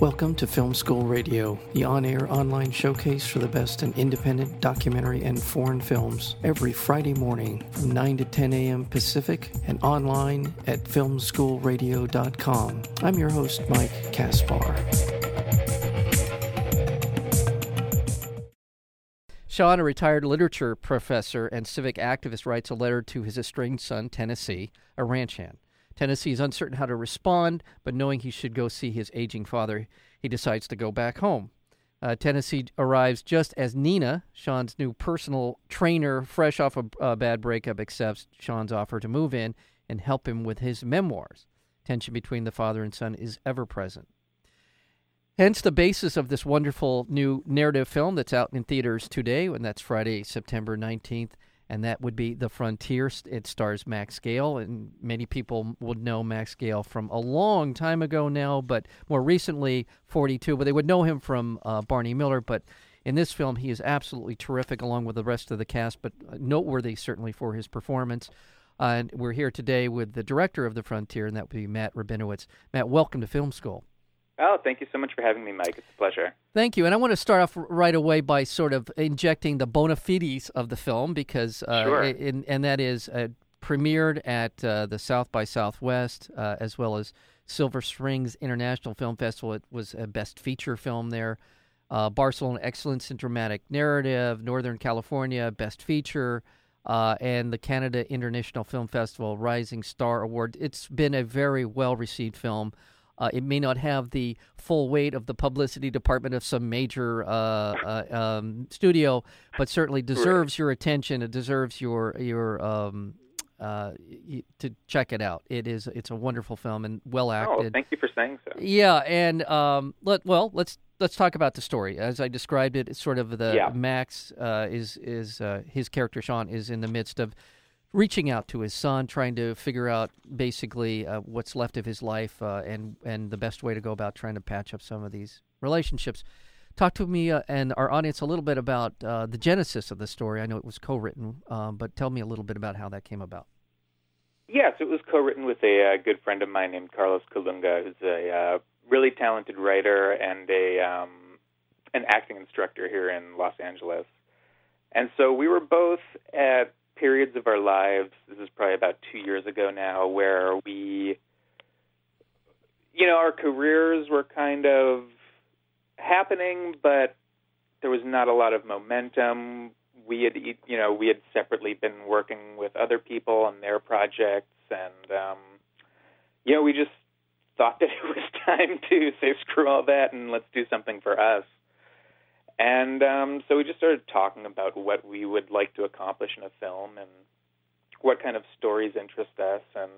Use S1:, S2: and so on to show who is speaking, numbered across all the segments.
S1: Welcome to Film School Radio, the on air online showcase for the best in independent documentary and foreign films, every Friday morning from 9 to 10 a.m. Pacific and online at filmschoolradio.com. I'm your host, Mike Kaspar. Sean, a retired literature professor and civic activist, writes a letter to his estranged son, Tennessee, a ranch hand. Tennessee is uncertain how to respond, but knowing he should go see his aging father, he decides to go back home. Uh, Tennessee arrives just as Nina, Sean's new personal trainer, fresh off a, a bad breakup, accepts Sean's offer to move in and help him with his memoirs. Tension between the father and son is ever present. Hence the basis of this wonderful new narrative film that's out in theaters today, and that's Friday, September 19th and that would be The Frontier. It stars Max Gail, and many people would know Max Gail from a long time ago now, but more recently, 42. But they would know him from uh, Barney Miller. But in this film, he is absolutely terrific, along with the rest of the cast, but uh, noteworthy certainly for his performance. Uh, and we're here today with the director of The Frontier, and that would be Matt Rabinowitz. Matt, welcome to Film School.
S2: Oh, thank you so much for having me, Mike. It's a pleasure.
S1: Thank you. And I want to start off right away by sort of injecting the bona fides of the film because, uh,
S2: sure.
S1: in, and that is uh, premiered at uh, the South by Southwest uh, as well as Silver Springs International Film Festival. It was a best feature film there. Uh, Barcelona Excellence in Dramatic Narrative, Northern California Best Feature, uh, and the Canada International Film Festival Rising Star Award. It's been a very well received film. Uh, it may not have the full weight of the publicity department of some major uh, uh, um, studio, but certainly deserves your attention. It deserves your your um, uh, to check it out. It is it's a wonderful film and well acted.
S2: Oh, thank you for saying so.
S1: Yeah, and um, let well let's let's talk about the story as I described it. It's sort of the
S2: yeah.
S1: Max uh, is is uh, his character Sean is in the midst of reaching out to his son, trying to figure out basically uh, what's left of his life uh, and and the best way to go about trying to patch up some of these relationships. Talk to me uh, and our audience a little bit about uh, the genesis of the story. I know it was co-written, um, but tell me a little bit about how that came about.
S2: Yes, it was co-written with a uh, good friend of mine named Carlos Colunga, who's a uh, really talented writer and a um, an acting instructor here in Los Angeles. And so we were both at periods of our lives, this is probably about two years ago now, where we, you know, our careers were kind of happening, but there was not a lot of momentum. We had, you know, we had separately been working with other people on their projects, and um, you know, we just thought that it was time to say screw all that and let's do something for us. And um, so we just started talking about what we would like to accomplish in a film and what kind of stories interest us and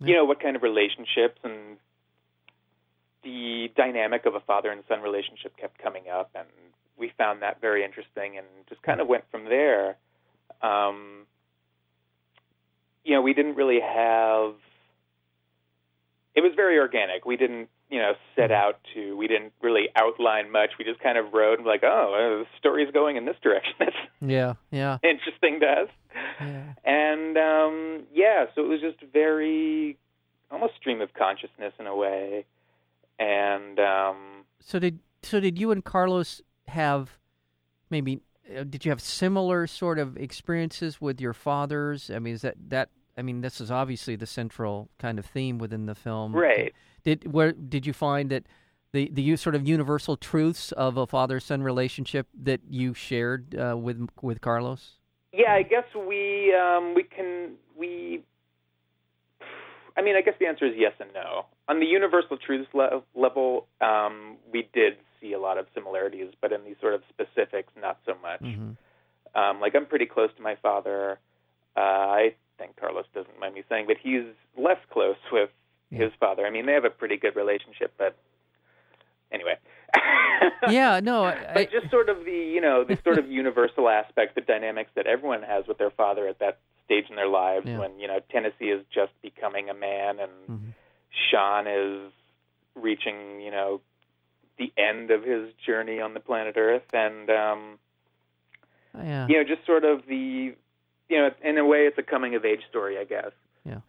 S2: you know what kind of relationships and the dynamic of a father and son relationship kept coming up. And we found that very interesting and just kind of went from there. Um, you know we didn't really have it was very organic. We didn't you know set mm-hmm. out to we didn't really outline much. We just kind of wrote and like oh uh, the story's going in this direction. That's
S1: yeah yeah.
S2: interesting to us.
S1: Yeah.
S2: and um yeah so it was just very almost stream of consciousness in a way. And um
S1: so did so did you and carlos have maybe uh, did you have similar sort of experiences with your fathers? I mean is that that i mean this is obviously the central kind of theme within the film
S2: right
S1: did where did you find that the the sort of universal truths of a father son relationship that you shared uh, with with Carlos?
S2: Yeah, I guess we um, we can we. I mean, I guess the answer is yes and no. On the universal truths le- level, um, we did see a lot of similarities, but in these sort of specifics, not so much.
S1: Mm-hmm.
S2: Um, like I'm pretty close to my father. Uh, I think Carlos doesn't mind me saying, but he's less close with his father. I mean, they have a pretty good relationship, but anyway.
S1: yeah, no, I,
S2: but just sort of the you know the sort of universal aspect, the dynamics that everyone has with their father at that stage in their lives
S1: yeah.
S2: when you know Tennessee is just becoming a man and
S1: mm-hmm.
S2: Sean is reaching you know the end of his journey on the planet Earth, and um,
S1: yeah.
S2: you know just sort of the you know in a way it's a coming of age story, I guess. Yeah.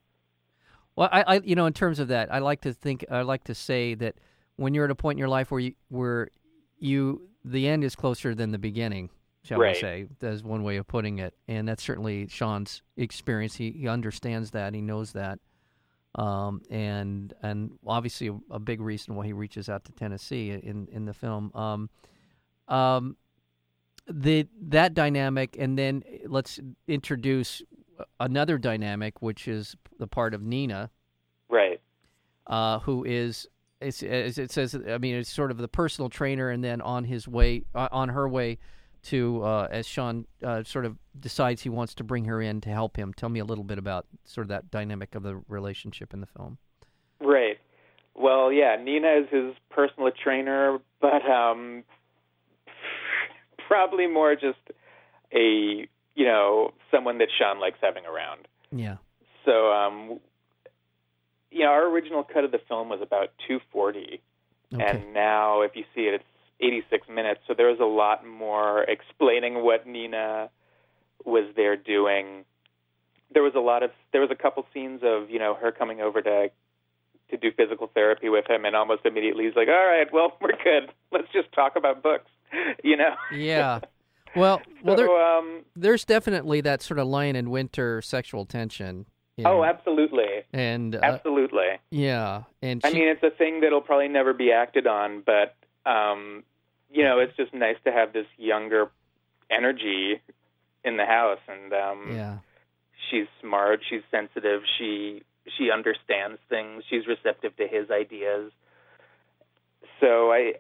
S1: Well, I, I, you know, in terms of that, I like to think, I like to say that when you're at a point in your life where you where you the end is closer than the beginning, shall
S2: Right.
S1: we say? That's one way of putting it, and that's certainly Sean's experience. He he understands that. He knows that, um, and and obviously a, a big reason why he reaches out to Tennessee in in the film. Um, um, the that dynamic, and then let's introduce another dynamic, which is the part of Nina
S2: Right.
S1: uh, who is as it says. I mean, it's sort of the personal trainer, and then on his way, uh, on her way to, uh, as Sean uh, sort of decides he wants to bring her in to help him. Tell me a little bit about sort of that dynamic of the relationship in the film.
S2: Right. Well, yeah, Nina is his personal trainer, but um probably more just a, you know, someone that Sean likes having around.
S1: Yeah.
S2: So, um you know, our original cut of the film was about 240,
S1: Okay.
S2: and now if you see it, it's 86 minutes. So there was a lot more explaining what Nina was there doing. There was a lot of there was a couple scenes of you know her coming over to to do physical therapy with him, and almost immediately he's like, "All right, well we're good. Let's just talk about books," you know.
S1: yeah. Well, well,
S2: so,
S1: there,
S2: um,
S1: there's definitely that sort of Lion in Winter sexual tension. in-
S2: oh, absolutely,
S1: and uh,
S2: absolutely.
S1: yeah, and
S2: I mean, it's a thing that'll probably never be acted on, but um, you know, it's just nice to have this younger energy in the house, and um,
S1: yeah,
S2: she's smart, she's sensitive, she she understands things, she's receptive to his ideas. So I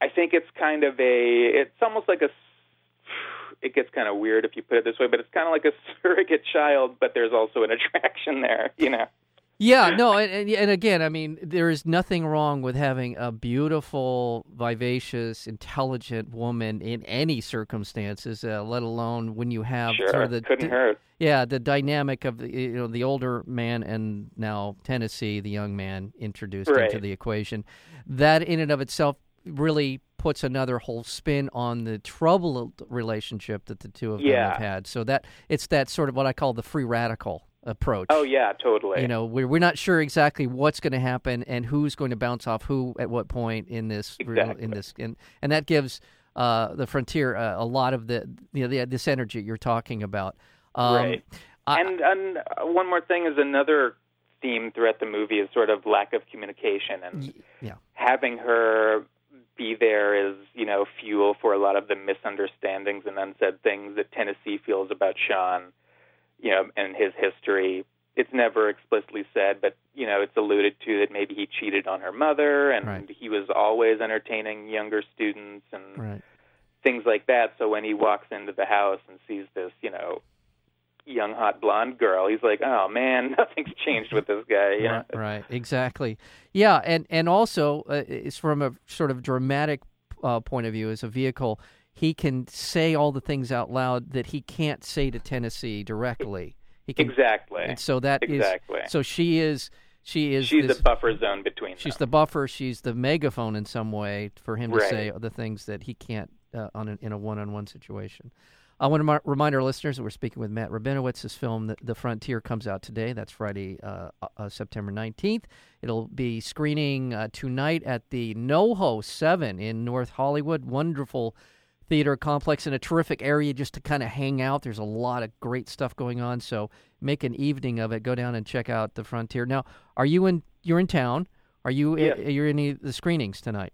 S2: I think it's kind of a it's almost like a it gets kind of weird if you put it this way, but it's kind of like a surrogate child, but there's also an attraction there, you know.
S1: Yeah, no, and, and again, I mean, there is nothing wrong with having a beautiful, vivacious, intelligent woman in any circumstances, uh, let alone when you have
S2: Sure,
S1: sort of the
S2: couldn't
S1: the-
S2: hurt.
S1: yeah the dynamic of the you know the older man and now Tennessee, the young man introduced into the equation. That in and of itself really puts another whole spin on the troubled relationship that the two of them have had. So that it's that sort of what I call the free radical approach.
S2: Oh yeah, totally.
S1: You know, we're we're not sure exactly what's going to happen and who's going to bounce off who at what point in this
S2: Exactly.
S1: in this and and that gives uh, the frontier uh, a lot of the you know the, this energy you're talking about. Um,
S2: Right.
S1: I-
S2: and and uh, one more thing is another theme throughout the movie is sort of lack of communication and
S1: yeah.
S2: having her be there is you know fuel for a lot of the misunderstandings and unsaid things that Tennessee feels about Sean, you know, and his history. It's never explicitly said, but you know, it's alluded to that maybe he cheated on her mother, and
S1: Right.
S2: he was always entertaining younger students and
S1: Right.
S2: things like that. So when he walks into the house and sees this, you know, young hot blonde girl, he's like, "Oh man, nothing's changed with this guy." You know?
S1: Right, right, exactly. Yeah, and and also uh, it's from a sort of dramatic uh, point of view as a vehicle. He can say all the things out loud that he can't say to Tennessee directly. He can,
S2: Exactly.
S1: and so that is
S2: Exactly.
S1: so she is she is
S2: She's
S1: this,
S2: the buffer zone between
S1: she's
S2: them.
S1: the buffer. She's the megaphone in some way for him to say the things that he can't uh, on a, in a one-on-one situation. I want to remind our listeners that we're speaking with Matt Rabinowitz. His film, The, Frontier, comes out today. That's Friday, uh, uh, September 19th. It'll be screening uh, tonight at the NoHo 7 in North Hollywood. Wonderful theater complex in a terrific area just to kind of hang out. There's a lot of great stuff going on, so make an evening of it. Go down and check out The Frontier. Now, are you in? You're in town. Are you?
S2: Yes.
S1: You're in any of the screenings tonight?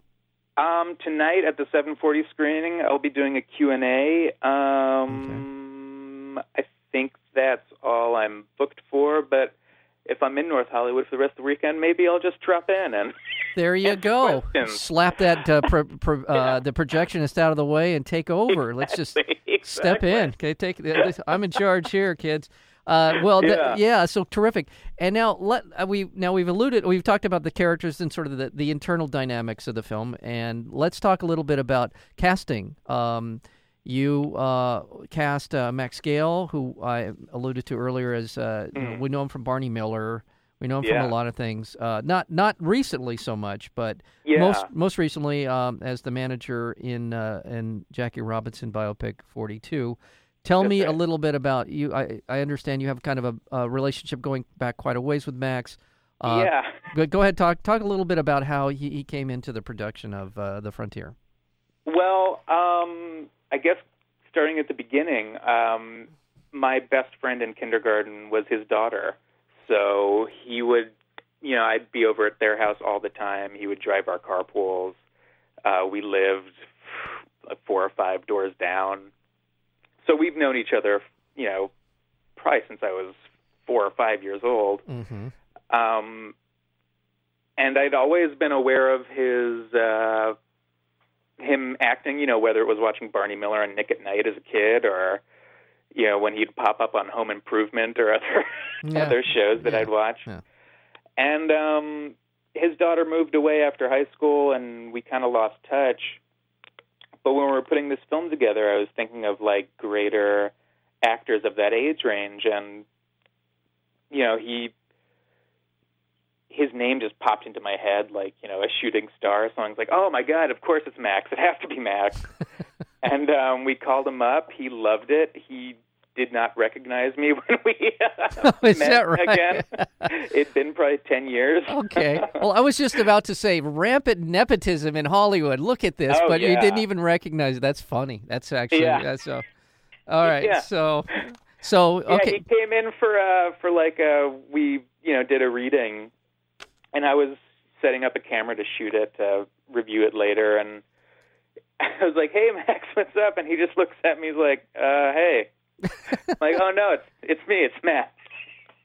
S2: Um, tonight at the 7:40 screening, I'll be doing a Q&A. Um, I think that's all I'm booked for, but if I'm in North Hollywood for the rest of the weekend, maybe I'll just drop in and
S1: There you go.
S2: questions.
S1: Slap that uh, pro, pro, uh,
S2: Yeah.
S1: the projectionist out of the way and take over. Let's just step in. Okay, take. I'm in charge here, kids. Uh, well,
S2: Yeah.
S1: yeah. So terrific. And now let uh, we now we've alluded. We've talked about the characters and sort of the, the internal dynamics of the film, and let's talk a little bit about casting. Um, you uh, cast uh, Max Gail, who I alluded to earlier, as uh, you know, we know him from Barney Miller. We know him from
S2: Mm.
S1: A lot of things. Uh, not not recently so much, but
S2: Yeah.
S1: most most recently um, as the manager in uh, in Jackie Robinson biopic Forty Two. Tell me a little bit about you. I, I understand you have kind of a, a relationship going back quite a ways with Max. Uh,
S2: yeah.
S1: Go, go ahead, talk talk a little bit about how he, he came into the production of uh, The Frontier.
S2: Well, um, I guess starting at the beginning, um, my best friend in kindergarten was his daughter. So he would, you know, I'd be over at their house all the time. He would drive our carpools. Uh, we lived four or five doors down. So we've known each other, you know, probably since I was four or five years old.
S1: Mm-hmm.
S2: Um, and I'd always been aware of his uh, him acting. You know, whether it was watching Barney Miller and Nick at Nite as a kid, or you know when he'd pop up on Home Improvement or other
S1: Yeah.
S2: other shows that
S1: Yeah.
S2: I'd watch.
S1: Yeah.
S2: And um, his daughter moved away after high school, and we kind of lost touch. But when we were putting this film together, I was thinking of like greater actors of that age range, and you know he his name just popped into my head like you know a shooting star. So I was like, oh my god, of course it's Max. It has to be Max. and um, we called him up. He loved it. He did not recognize me when we uh, met
S1: right?
S2: again. It'd been probably ten years.
S1: Okay. Well, I was just about to say rampant nepotism in Hollywood. Look at this,
S2: Oh,
S1: but you didn't even recognize. it. That's funny. That's actually
S2: Yeah.
S1: that's so. All right.
S2: Yeah.
S1: So, so
S2: Yeah,
S1: okay.
S2: he came in for uh for like uh we you know did a reading, and I was setting up a camera to shoot it to review it later, and I was like, "Hey Max, what's up?" And he just looks at me he's like, "Uh, hey." Like, "Oh no, it's it's me, it's Matt."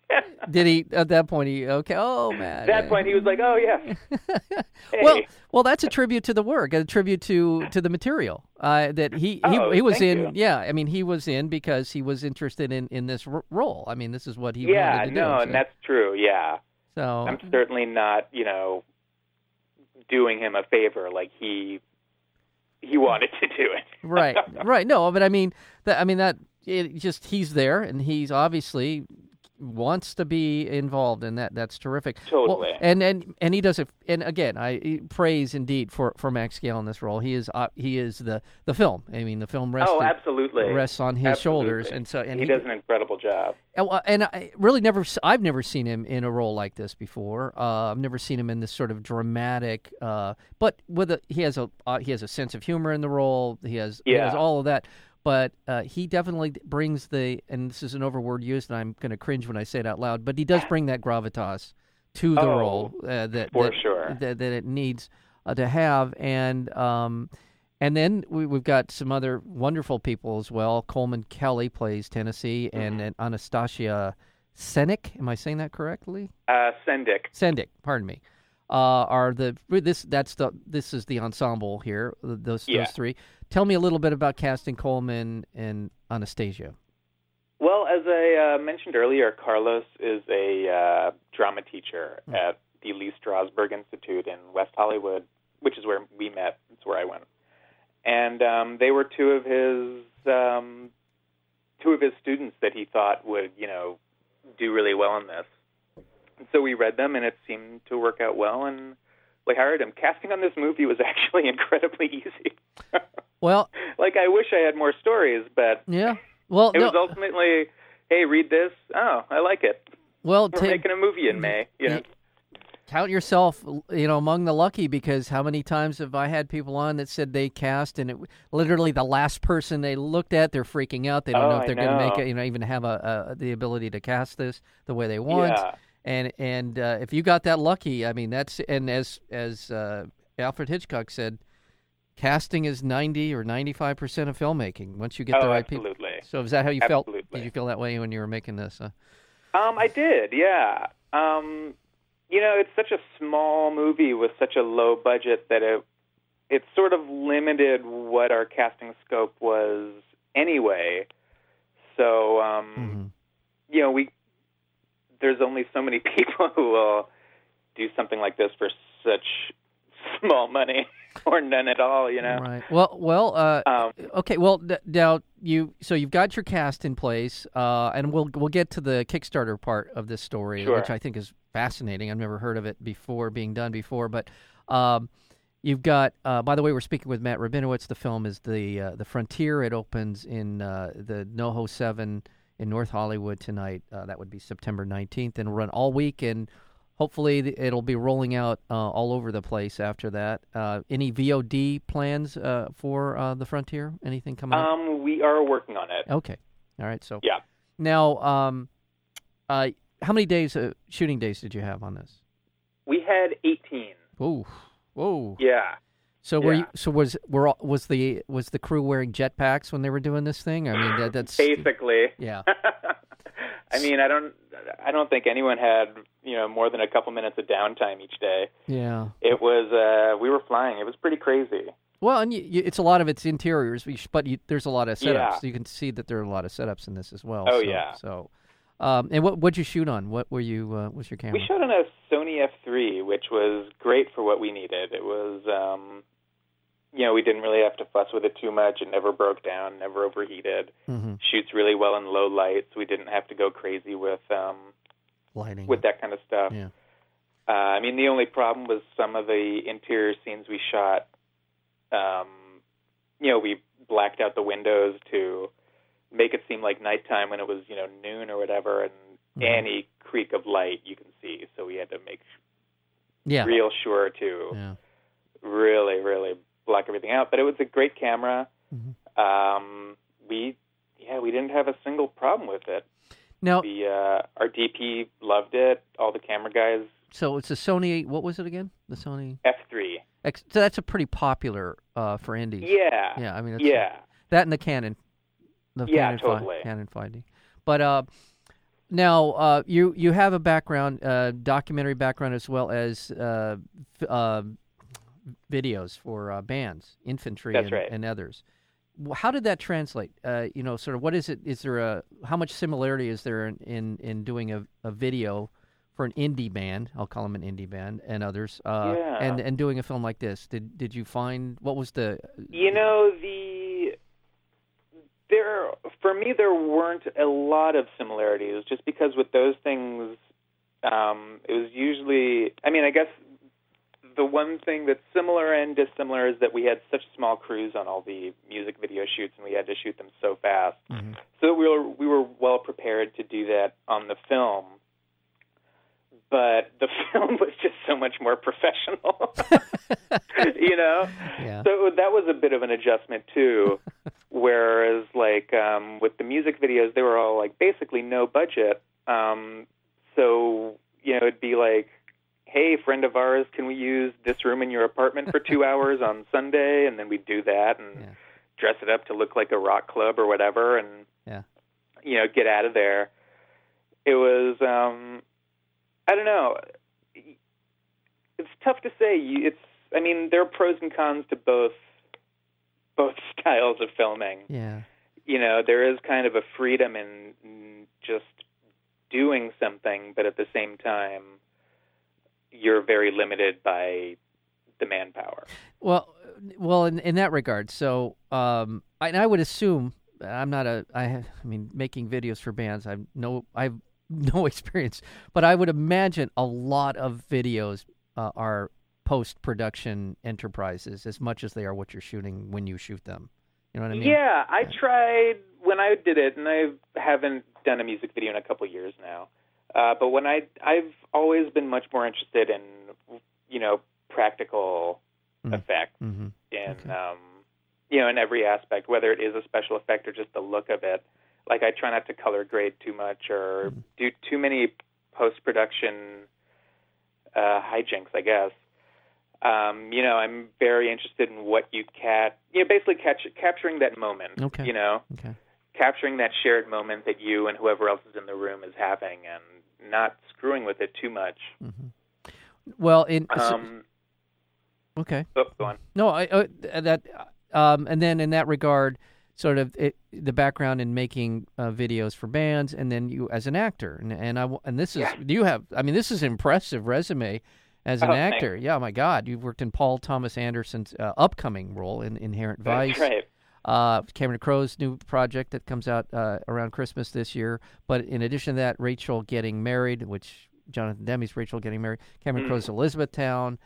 S1: Did he at that point? He okay. Oh man.
S2: At that point, he was like, "Oh yeah." Hey.
S1: Well, well, that's a tribute to the work, a tribute to to the material uh, that he he,
S2: Oh,
S1: he was in.
S2: you.
S1: Yeah, I mean, he was in because he was interested in in this r- role. I mean, this is what he
S2: yeah,
S1: wanted to do.
S2: no,
S1: so,
S2: and that's true. Yeah,
S1: so
S2: I'm certainly not, you know, doing him a favor like he he wanted to do it.
S1: right, right. No, but I mean that. I mean that. It just he's there, and he's obviously wants to be involved, and that that's terrific. Well,
S2: Totally.
S1: and and and he does it. And again, I praise indeed for for Max Gail in this role. He is uh, he is the the film. I mean, the film rests
S2: oh, absolutely.
S1: rests on his shoulders, and so and
S2: he, does an incredible job.
S1: and, and I really never, I've never seen him in a role like this before. Uh, I've never seen him in this sort of dramatic, uh, but with a, he has a uh, he has a sense of humor in the role. He has he has
S2: Yeah.
S1: all of that, but uh, he definitely brings the, and this is an overword used, and I'm going to cringe when I say it out loud, but he does bring that gravitas to the
S2: Oh,
S1: role uh, that
S2: for
S1: that,
S2: sure.
S1: that that it needs uh, to have, and um, and then we, we've got some other wonderful people as well. Coleman Kelly plays Tennessee,
S2: Mm-hmm.
S1: and, and Anastasia Senik. Am I saying that correctly?
S2: Uh, Sendik.
S1: Sendik. Pardon me. Uh, are the this that's the this is the ensemble here. Those
S2: Yeah.
S1: those three. Tell me a little bit about casting Coleman and Anastasia.
S2: Well, as I uh, mentioned earlier, Carlos is a uh, drama teacher
S1: Hmm.
S2: at the Lee Strasberg Institute in West Hollywood, which is where we met. It's where I went, and um, they were two of his um, two of his students that he thought would, you know, do really well in this. And so we read them, and it seemed to work out well, and we hired him. Casting on this movie was actually incredibly easy.
S1: Well,
S2: like I wish I had more stories, but
S1: yeah. Well,
S2: it
S1: no,
S2: was ultimately, hey, read this. Oh, I like it.
S1: well,
S2: We're
S1: ta-
S2: making a movie in May. You know,
S1: count yourself, you know, among the lucky because how many times have I had people on that said they cast and it literally the last person they looked at, they're freaking out. They don't
S2: Oh,
S1: know if they're going to make it, you know, even have a, a the ability to cast this the way they want.
S2: yeah,
S1: And and uh, if you got that lucky, I mean, that's and as as uh, Alfred Hitchcock said, casting is ninety or ninety five percent of filmmaking. Once you get the
S2: oh,
S1: right people. So is that how you felt? Did you feel that way when you were making this? Uh,
S2: Um, I did. Yeah. Um, you know, it's such a small movie with such a low budget that it it sort of limited what our casting scope was anyway. So, um,
S1: mhm.
S2: you know, we there's only so many people who will do something like this for such small money or none at all. You know.
S1: Right. Well, well. Uh,
S2: Um,
S1: okay. Well, now you so you've got your cast in place, uh, and we'll we'll get to the Kickstarter part of this story,
S2: Sure.
S1: which I think is fascinating. I've never heard of it before being done before, but. Um, You've got, uh, by the way, we're speaking with Matt Rabinowitz. The film is the uh, the Frontier. It opens in uh, the NoHo Seven in North Hollywood tonight. Uh, that would be September nineteenth, and run all week and hopefully it'll be rolling out uh, all over the place after that. Uh, any VOD plans uh, for uh, the Frontier? Anything coming up?
S2: Um, we are working on it.
S1: Okay, all right. So
S2: Yeah.
S1: now, um, uh, how many days uh, shooting days did you have on this?
S2: We had 18.
S1: Whoa, whoa.
S2: Yeah.
S1: So were
S2: Yeah.
S1: you? So was were all, was the was the crew wearing jetpacks when they were doing this thing? I mean, that, that's
S2: Basically.
S1: yeah.
S2: I mean, I don't I don't think anyone had, you know, more than a couple minutes of downtime each day.
S1: Yeah.
S2: It was uh we were flying. It was pretty crazy.
S1: Well, and you, you, it's a lot of it's interiors, but you- but you, there's a lot of setups.
S2: Yeah.
S1: You can see that there are a lot of setups in this as well.
S2: Oh,
S1: so,
S2: yeah.
S1: So, um, and what what'd you shoot on? What were you? Uh, what's your camera?
S2: We shot on a Sony F3, which was great for what we needed. It was um you know, we didn't really have to fuss with it too much. It never broke down, never overheated.
S1: hmm
S2: Shoots really well in low lights. We didn't have to go crazy with um
S1: Lighting.
S2: with that kind of stuff.
S1: Yeah.
S2: Uh, I mean, the only problem was some of the interior scenes we shot. Um, you know, we blacked out the windows to make it seem like nighttime when it was, you know, noon or whatever, and
S1: Mhm.
S2: any creak of light you can see. So we had to make
S1: Yeah.
S2: real sure to
S1: Yeah.
S2: really, really block everything out. But it was a great camera.
S1: Mhm.
S2: Um, we, yeah, we didn't have a single problem with it.
S1: Now,
S2: The uh, our DP loved it. All the camera guys,
S1: so it's a Sony. What was it again? The Sony.
S2: F3.
S1: So that's a pretty popular uh, for indies.
S2: Yeah,
S1: Yeah. I mean, it's,
S2: yeah.
S1: that and the Canon. The
S2: Yeah,
S1: Canon
S2: totally.
S1: 5, Canon 5D. But uh, now uh, you you have a background, uh, documentary background as well as uh, f- uh, videos for uh, bands, infantry, and,
S2: right.
S1: and others. How did that translate? Uh, you know, sort of what is it? Is there a how much similarity is there in in, in doing a, a video for an indie band? I'll call them an indie band and others. Uh,
S2: Yeah.
S1: And and doing a film like this, did did you find what was the
S2: You know the there for me there weren't a lot of similarities just because with those things um, it was usually I mean I guess the one thing that's similar and dissimilar is that we had such small crews on all the music video shoots and we had to shoot them so fast so we were we were well prepared to do that on the film but the film was just so much more professional you know
S1: yeah
S2: so that was a bit of an adjustment too. Whereas, like um, with the music videos, they were all like basically no budget. Um, so you know, it'd be like, "Hey, friend of ours, can we use this room in your apartment for two hours on Sunday?" And then we'd do that and
S1: Yeah.
S2: dress it up to look like a rock club or whatever, and
S1: Yeah.
S2: you know, get out of there. It was, um, I don't know. It's tough to say. It's, I mean, there are pros and cons to both both styles of filming.
S1: yeah
S2: You know, there is kind of a freedom in in just doing something, but at the same time, you're very limited by the manpower.
S1: Well, well, in, in that regard, so um, I, and I would assume I'm not a I have, I mean making videos for bands. I've no I've no experience, but I would imagine a lot of videos uh, are post production enterprises as much as they are what you're shooting when you shoot them. You know what I mean?
S2: Yeah, I tried when I did it, and I haven't done a music video in a couple years now. Uh, but when I, I've always been much more interested in, you know, practical
S1: Mm.
S2: effect
S1: Mm-hmm.
S2: in,
S1: Okay.
S2: um, you know, in every aspect, whether it is a special effect or just the look of it. Like I try not to color grade too much or
S1: Mhm.
S2: do too many post production uh, hijinks, I guess. Um, you know, I'm very interested in what you cat, you know, basically catch, capturing that moment.
S1: Okay.
S2: You know,
S1: Okay.
S2: capturing that shared moment that you and whoever else is in the room is having, and not screwing with it too much.
S1: hmm Well, in so-
S2: Um,
S1: okay.
S2: oh, go on.
S1: No, I uh, that um, and then in that regard, sort of it, the background in making uh, videos for bands, and then you as an actor, and and I and this is
S2: Yeah.
S1: you have. I mean, this is an impressive resume as an
S2: Oh, thanks.
S1: actor. Yeah, my God, you've worked in Paul Thomas Anderson's uh, upcoming role in Inherent Vice.
S2: That's right.
S1: Uh, Cameron Crowe's new project that comes out uh, around Christmas this year. But in addition to that, Rachel getting married, which Jonathan Demme's Rachel getting married, Cameron
S2: Mm.
S1: Crowe's Elizabethtown,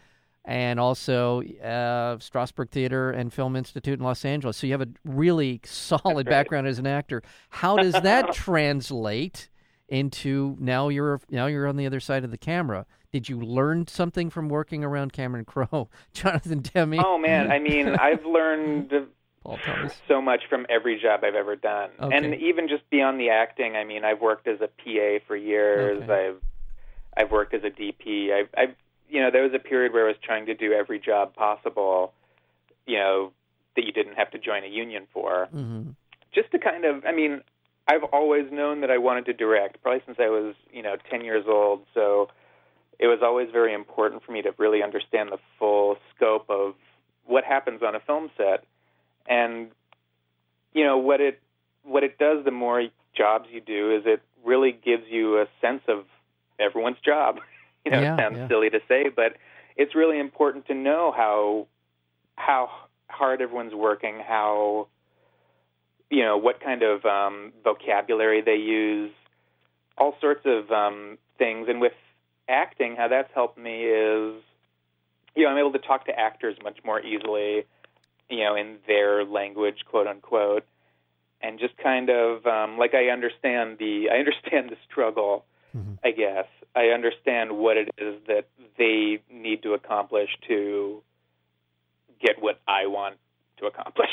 S1: and also uh, Strasberg Theater and Film Institute in Los Angeles. So you have a really solid background as an actor. How does that translate into now you're now you're on the other side of the camera. Did you learn something from working around Cameron Crowe, Jonathan Demme?
S2: Oh man, I mean, I've learned
S1: Paul Thomas.
S2: so much from every job I've ever done,
S1: Okay.
S2: and even just beyond the acting. I mean, I've worked as a PA for years.
S1: Okay.
S2: I've I've worked as a DP. I've, I've you know there was a period where I was trying to do every job possible, you know, that you didn't have to join a union for,
S1: hmm
S2: just to kind of. I mean, I've always known that I wanted to direct, probably since I was you know ten years old. So it was always very important for me to really understand the full scope of what happens on a film set and you know what it what it does the more jobs you do is it really gives you a sense of everyone's job. You know
S1: Yeah,
S2: it sounds
S1: yeah.
S2: silly to say but it's really important to know how how hard everyone's working how you know what kind of um vocabulary they use all sorts of um things. And with acting how that's helped me is you know I'm able to talk to actors much more easily you know in their language quote unquote and just kind of um like I understand the I understand the struggle
S1: Mhm.
S2: I guess I understand what it is that they need to accomplish to get what I want to accomplish.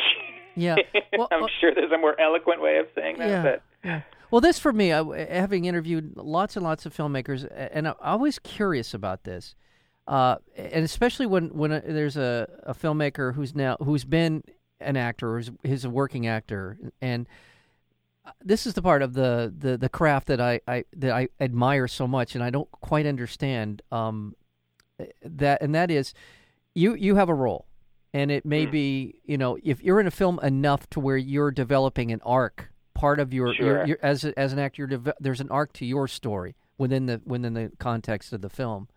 S1: Yeah. Well,
S2: I'm
S1: uh,
S2: sure there's a more eloquent way of saying that,
S1: Yeah.
S2: but
S1: Yeah. Well, this for me, I, having interviewed lots and lots of filmmakers, and I'm always curious about this, uh, and especially when when a, there's a, a filmmaker who's now who's been an actor, or is, is a working actor, and uh, this is the part of the, the, the craft that I, I that I admire so much, and I don't quite understand um, that, and that is, you you have a role, and it may
S2: Mm.
S1: be you know if you're in a film enough to where you're developing an arc part of your, your,
S2: Sure.
S1: your as a, as an actor deve- there's an arc to your story within the within the context of the film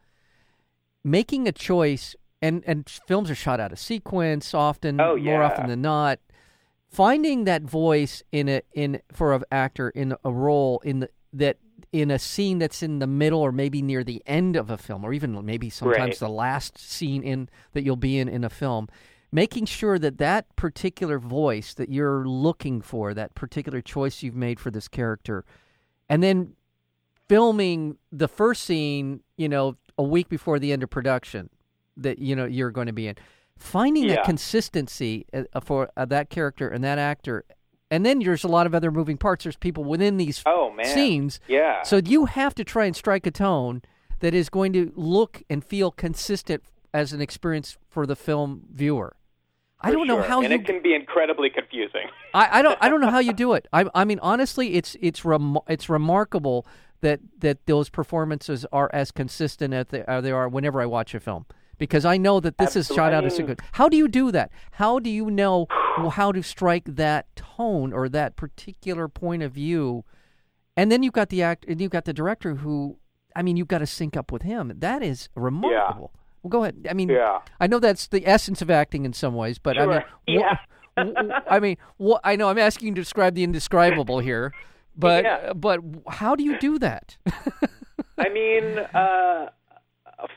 S1: making a choice and and films are shot out of sequence often
S2: Oh,
S1: more often than not finding that voice in a in for an actor in a role in the that in a scene that's in the middle or maybe near the end of a film or even maybe sometimes
S2: Right.
S1: the last scene in that you'll be in in a film making sure that that particular voice that you're looking for that particular choice you've made for this character and then filming the first scene you know a week before the end of production that you know you're going to be in finding that consistency uh, for uh, that character and that actor and then there's a lot of other moving parts there's people within these
S2: oh man.
S1: scenes
S2: Yeah.
S1: so you have to try and strike a tone that is going to look and feel consistent as an experience for the film viewer. I don't know how
S2: and
S1: you.
S2: it can be incredibly confusing.
S1: I, I don't. I don't know how you do it. I, I mean, honestly, it's it's rem- it's remarkable that that those performances are as consistent as they, as they are whenever I watch a film. Because I know that this is shot out of
S2: mean-
S1: sequence. How do you do that? How do you know how to strike that tone or that particular point of view? And then you've got the act, and you've got the director who, I mean, you've got to sync up with him. That is remarkable. Well, go ahead. I mean,
S2: Yeah.
S1: I know that's the essence of acting in some ways, but I mean,
S2: Sure.
S1: w- I mean, what I know I'm asking you to describe the indescribable here, but
S2: Yeah.
S1: but how do you do that?
S2: I mean, uh,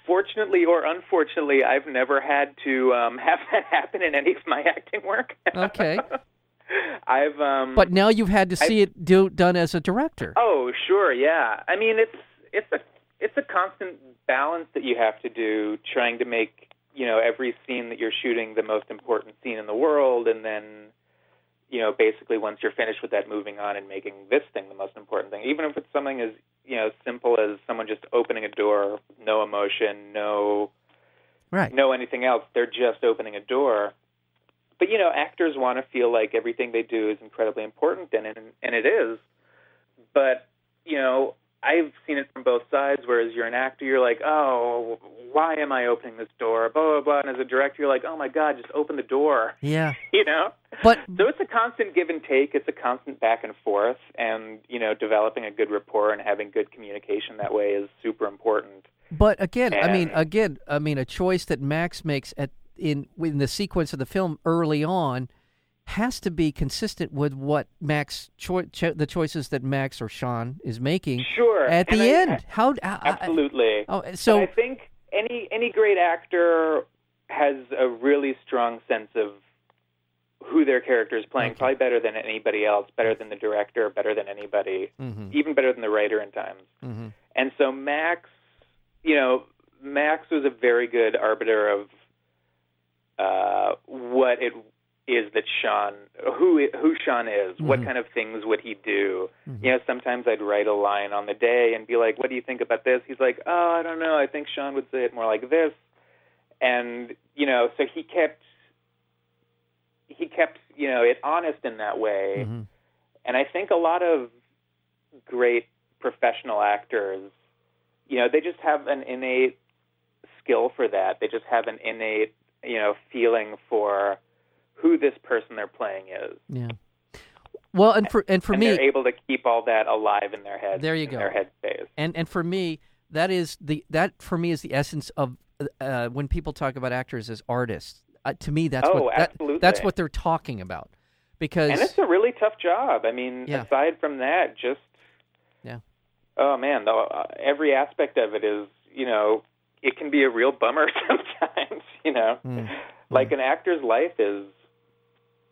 S2: fortunately or unfortunately, I've never had to um, have that happen in any of my acting work.
S1: Okay.
S2: I've um,
S1: but now you've had to see it do, done as a director.
S2: Oh, sure, yeah. I mean, it's it's a it's a constant balance that you have to do, trying to make you know every scene that you're shooting the most important scene in the world, and then you know basically once you're finished with that, moving on and making this thing the most important thing. Even if it's something as you know simple as someone just opening a door, no emotion, no
S1: Right.
S2: no anything else. They're just opening a door. But you know, actors want to feel like everything they do is incredibly important, and and, and it is. But you know, I've seen it from both sides. Whereas you're an actor, you're like, oh, why am I opening this door? Blah blah blah. And as a director, you're like, oh my god, just open the door.
S1: Yeah.
S2: You know.
S1: But
S2: So it's a constant give and take. It's a constant back and forth, and you know, developing a good rapport and having good communication that way is super important.
S1: but again, I mean, again, I mean, a choice that Max makes at in in the sequence of the film early on has to be consistent with what Max choi- cho- the choices that Max or Sean is making
S2: Sure.
S1: at
S2: And
S1: the
S2: I-
S1: end. How I- I-
S2: Absolutely.
S1: Oh,
S2: But
S1: so
S2: I think any any great actor has a really strong sense of who their character is playing,
S1: Okay.
S2: probably better than anybody else, better than the director, better than anybody,
S1: hmm
S2: even better than the writer in times.
S1: hmm
S2: And so Max, you know, Max was a very good arbiter of uh, what it is that Sean, who who Sean is, what
S1: Mhm.
S2: kind of things would he do.
S1: Mhm.
S2: You know, sometimes I'd write a line on the day and be like, "What do you think about this?" He's like, "Oh, I don't know. I think Sean would say it more like this." And you know, so he kept he kept you know it honest in that way.
S1: hmm
S2: And I think a lot of great professional actors, you know, they just have an innate skill for that. They just have an innate, you know, feeling for who this person they're playing is.
S1: Yeah. Well, and for and for
S2: and
S1: me,
S2: they're able to keep all that alive in their head.
S1: There you
S2: in
S1: go.
S2: Their head space.
S1: and and for me, that is the that for me is the essence of uh, when people talk about actors as artists. Uh, to me, that's
S2: Oh,
S1: what that, that's what they're talking about. Because
S2: And it's a really tough job. I mean,
S1: Yeah.
S2: aside from that, just
S1: Yeah.
S2: Oh man, though uh, every aspect of it is, you know, it can be a real bummer sometimes. You know,
S1: Mm.
S2: like an actor's life is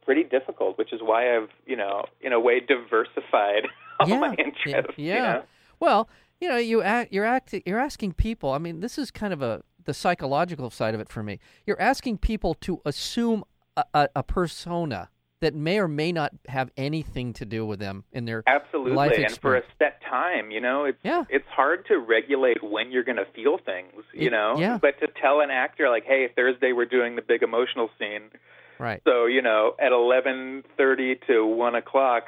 S2: pretty difficult, which is why I've, you know, in a way, diversified all
S1: Yeah,
S2: my
S1: yeah,
S2: interests. you
S1: yeah.
S2: know?
S1: Well, you know, you act, you're acting, you're asking people. I mean, this is kind of a the psychological side of it for me. You're asking people to assume a, a, a persona that may or may not have anything to do with them in their
S2: Absolutely,
S1: life
S2: and for a set time, you know, it's
S1: Yeah.
S2: it's hard to regulate when you're going to feel things, you
S1: It-
S2: know.
S1: yeah.
S2: But to tell an actor like, "Hey, Thursday we're doing the big emotional scene,"
S1: right.
S2: so you know, at eleven thirty to one o'clock,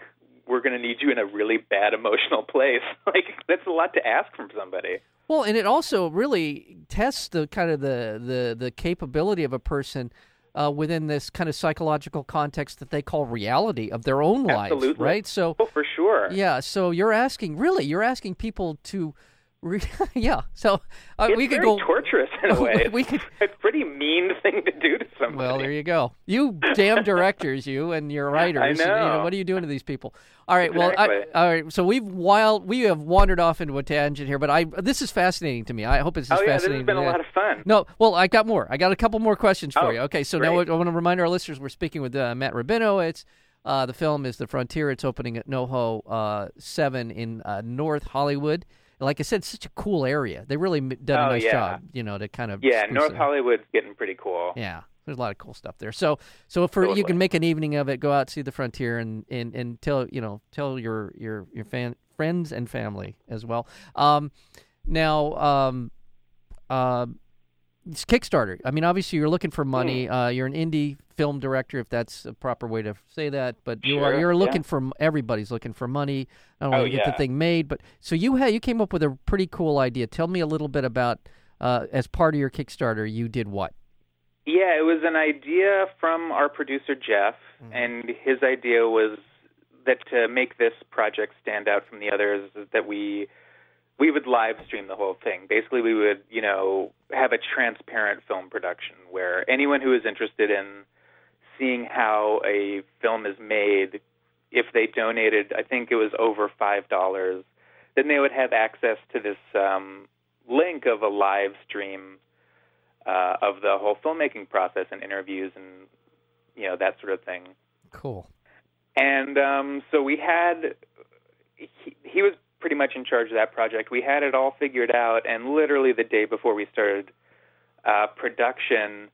S2: we're going to need you in a really bad emotional place. like that's a lot to ask from somebody.
S1: Well, and it also really tests the kind of the the the capability of a person uh, within this kind of psychological context that they call reality of their own lives,
S2: Absolutely.
S1: right? So,
S2: Oh, for sure.
S1: yeah, so you're asking, really, you're asking people to, yeah. So uh,
S2: It's
S1: we could
S2: very
S1: go.
S2: torturous in a way.
S1: We
S2: It's,
S1: could-
S2: it's a pretty mean thing to do to somebody.
S1: Well, there you go. You damn directors, you and your writers. You
S2: know.
S1: what are you doing to these people? All right. Well, I, all right. So we've wild we have wandered off into a tangent here, but I this is fascinating to me. I hope it's as
S2: oh yeah, this
S1: fascinating.
S2: has been
S1: to
S2: a lot of fun.
S1: No, well, I got more. I got a couple more questions for
S2: Oh,
S1: you. Okay, so now. I want to remind our listeners we're speaking with uh, Matt Rabinowitz. Uh, the film is The Frontier. It's opening at NoHo uh, 7 in uh, North Hollywood. Like I said, such a cool area. They really done a
S2: Oh,
S1: nice
S2: yeah.
S1: job, you know, to kind of
S2: Yeah, North
S1: it.
S2: Hollywood's getting pretty cool.
S1: Yeah, there's a lot of cool stuff there. So, so for you can make an evening of it, go out see the frontier, and and, and tell you know tell your your your fan friends and family as well. Um, now, um, uh, it's Kickstarter. I mean, obviously you're looking for money. Uh, you're an indie film director, if that's a proper way to say that. But you are you're
S2: yeah.
S1: looking for everybody's looking for money. I don't
S2: Oh,
S1: to get the thing made, but so you had you came up with a pretty cool idea. Tell me a little bit about uh, as part of your Kickstarter, you did what?
S2: Yeah, it was an idea from our producer Jeff,
S1: Mm-hmm.
S2: and his idea was that to make this project stand out from the others, is that we we would live stream the whole thing. Basically, we would you know have a transparent film production where anyone who is interested in seeing how a film is made, if they donated, I think it was over five dollars, then they would have access to this um, link of a live stream uh, of the whole filmmaking process and interviews and you know that sort of thing.
S1: Cool.
S2: And um, so we had he, he was pretty much in charge of that project. We had it all figured out, and literally the day before we started uh, production,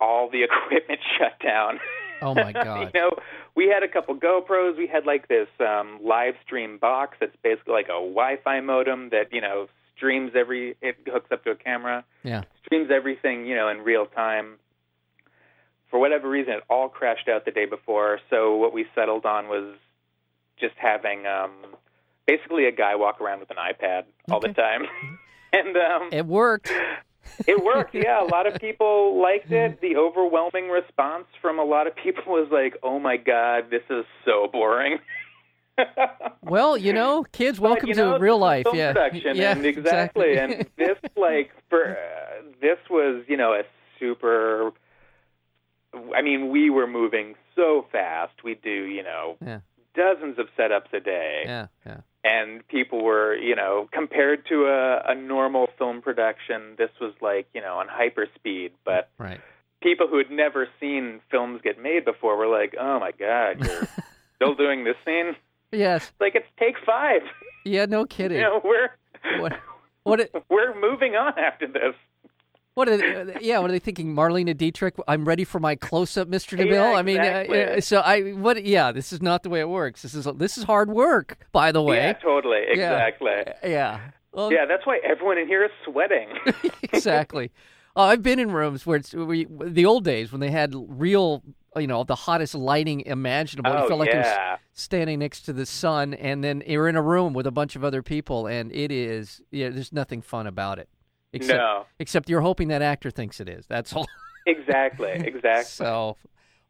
S2: all the equipment shut down.
S1: Oh my god!
S2: you know, we had a couple GoPros. We had like this um, live stream box that's basically like a Wi-Fi modem that you know streams every. It hooks up to a camera
S1: Yeah.
S2: streams everything, you know, in real time. For whatever reason, it all crashed out the day before. So what we settled on was just having um, basically a guy walk around with an iPad all the time, and um,
S1: It worked.
S2: it worked. Yeah, a lot of people liked it. The overwhelming response from a lot of people was like, "Oh my god, this is so boring."
S1: Well, you know, kids,
S2: But,
S1: welcome
S2: know,
S1: to real life. yeah. yeah.
S2: and exactly. and this, like, for uh, this was, you know, a super. I mean, we were moving so fast. We do, you know,
S1: Yeah.
S2: dozens of setups a day,
S1: yeah. Yeah.
S2: And people were, you know, compared to a, a normal film production, this was like, you know, on hyper speed. But
S1: Right.
S2: people who had never seen films get made before were like, "Oh my god, you're still doing this scene?"
S1: Yes.
S2: Like it's take five.
S1: Yeah, no kidding.
S2: You know, we're
S1: What? What? it-
S2: we're moving on after this.
S1: What are they, yeah, what are they thinking? Marlene Dietrich, I'm ready for my close-up, Mr. DeMille.
S2: Yeah,
S1: I mean, uh, uh, so I what? Yeah, this is not the way it works. This is this is hard work, by the way.
S2: Yeah, totally, exactly.
S1: Yeah. Well,
S2: Yeah, that's why everyone in here is sweating.
S1: exactly. Oh, I've been in rooms where it's where you, the old days when they had real, you know, the hottest lighting imaginable. you
S2: oh
S1: felt like you're
S2: yeah,
S1: standing next to the sun, and then you're in a room with a bunch of other people, and it is, yeah, there's nothing fun about it. Except,
S2: no,
S1: except you're hoping that actor thinks it is. That's all.
S2: exactly, exactly.
S1: So,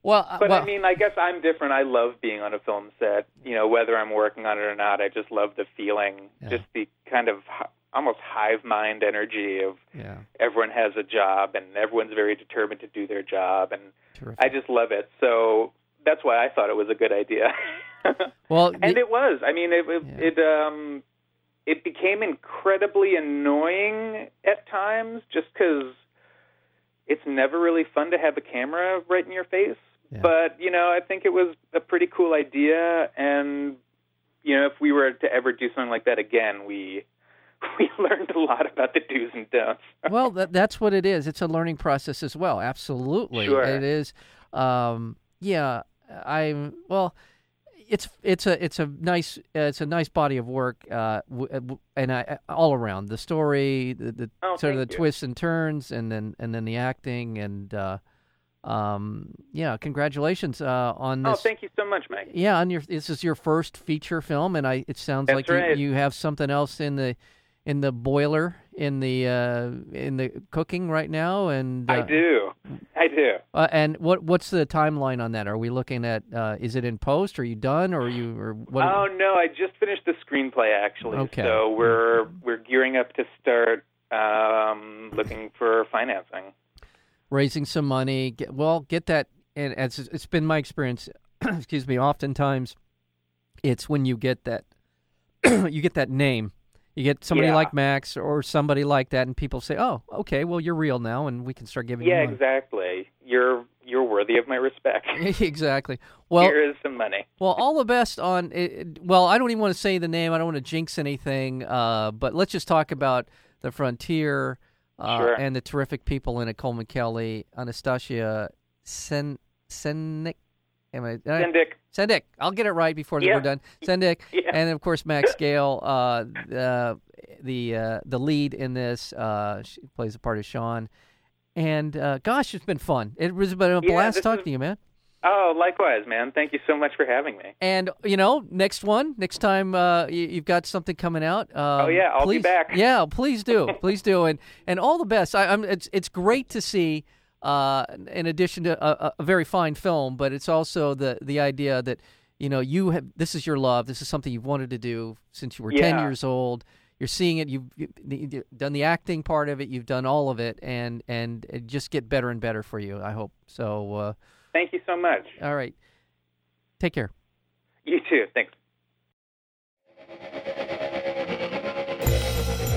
S1: well, uh,
S2: But
S1: well,
S2: I mean, I guess I'm different. I love being on a film set. You know, whether I'm working on it or not, I just love the feeling,
S1: Yeah.
S2: just the kind of almost hive mind energy of
S1: yeah,
S2: everyone has a job and everyone's very determined to do their job, and
S1: terrific.
S2: I just love it. So that's why I thought it was a good idea.
S1: well,
S2: and
S1: the-
S2: it was. I mean, it it,
S1: Yeah.
S2: it um it became incredibly annoying at times, just because it's never really fun to have a camera right in your face.
S1: Yeah.
S2: But you know, I think it was a pretty cool idea, and you know, if we were to ever do something like that again, we we learned a lot about the do's and don'ts.
S1: well, that, that's what it is. It's a learning process as well. Absolutely,
S2: Sure.
S1: it is. Um, yeah, I'm well. It's it's a it's a nice uh, it's a nice body of work, uh, w- uh, w- and I all around the story, the, the
S2: Oh,
S1: sort of the
S2: you.
S1: twists and turns, and then and then the acting, and uh, um, yeah, congratulations uh, on
S2: Oh,
S1: this.
S2: thank you so much, Mike.
S1: Yeah, on your this is your first feature film, and I it sounds
S2: That's
S1: like
S2: right.
S1: you, you have something else in the in the boiler in the uh, in the cooking right now, and uh,
S2: I do, I do.
S1: Uh, and what what's the timeline on that? Are we looking at? Uh, is it in post? Are you done? Or you? Or what?
S2: Oh no, I just finished the screenplay actually.
S1: Okay.
S2: So we're we're gearing up to start um, looking for financing.
S1: raising some money. Get, well, get that. And it's it's been my experience. excuse me. Oftentimes, it's when you get that you get that name. You get somebody
S2: Yeah.
S1: like Max or somebody like that, and people say, "Oh, okay, well, you're real now, and we can start giving
S2: Yeah,
S1: you money."
S2: exactly. You're you're worthy of my respect.
S1: exactly. Well,
S2: Here is some money.
S1: well, all the best on. It, it- well, I don't even want to say the name. I don't want to jinx anything. Uh, but let's just talk about the frontier uh,
S2: Sure.
S1: and the terrific people in it. Coleman Kelly, Anastasia Sen Sennick. Am I? did I-
S2: Sendik.
S1: Sendik. I'll get it right before
S2: Yeah.
S1: we're done. Sendik,
S2: Yeah.
S1: and of course Max Gail, uh, the the uh, the lead in this. Uh, she plays the part of Sean. And uh, gosh, it's been fun. It was been a
S2: Yeah,
S1: blast talking
S2: is-
S1: to you, man.
S2: Oh, likewise, man. Thank you so much for having me.
S1: And you know, next one, next time uh, you, you've got something coming out. Um,
S2: Oh, yeah, I'll be
S1: please,
S2: back.
S1: Yeah, please do, please do, and and all the best. I, I'm. It's it's great to see. Uh, in addition to a, a- very fine film, but it's also the the idea that you know you have this is your love. This is something you've wanted to do since you were ten years old. You're seeing it. You've, you've done the acting part of it. You've done all of it, and and it just get better and better for you. I hope so. Uh,
S2: Thank you so much.
S1: all right, take care.
S2: You too. Thanks.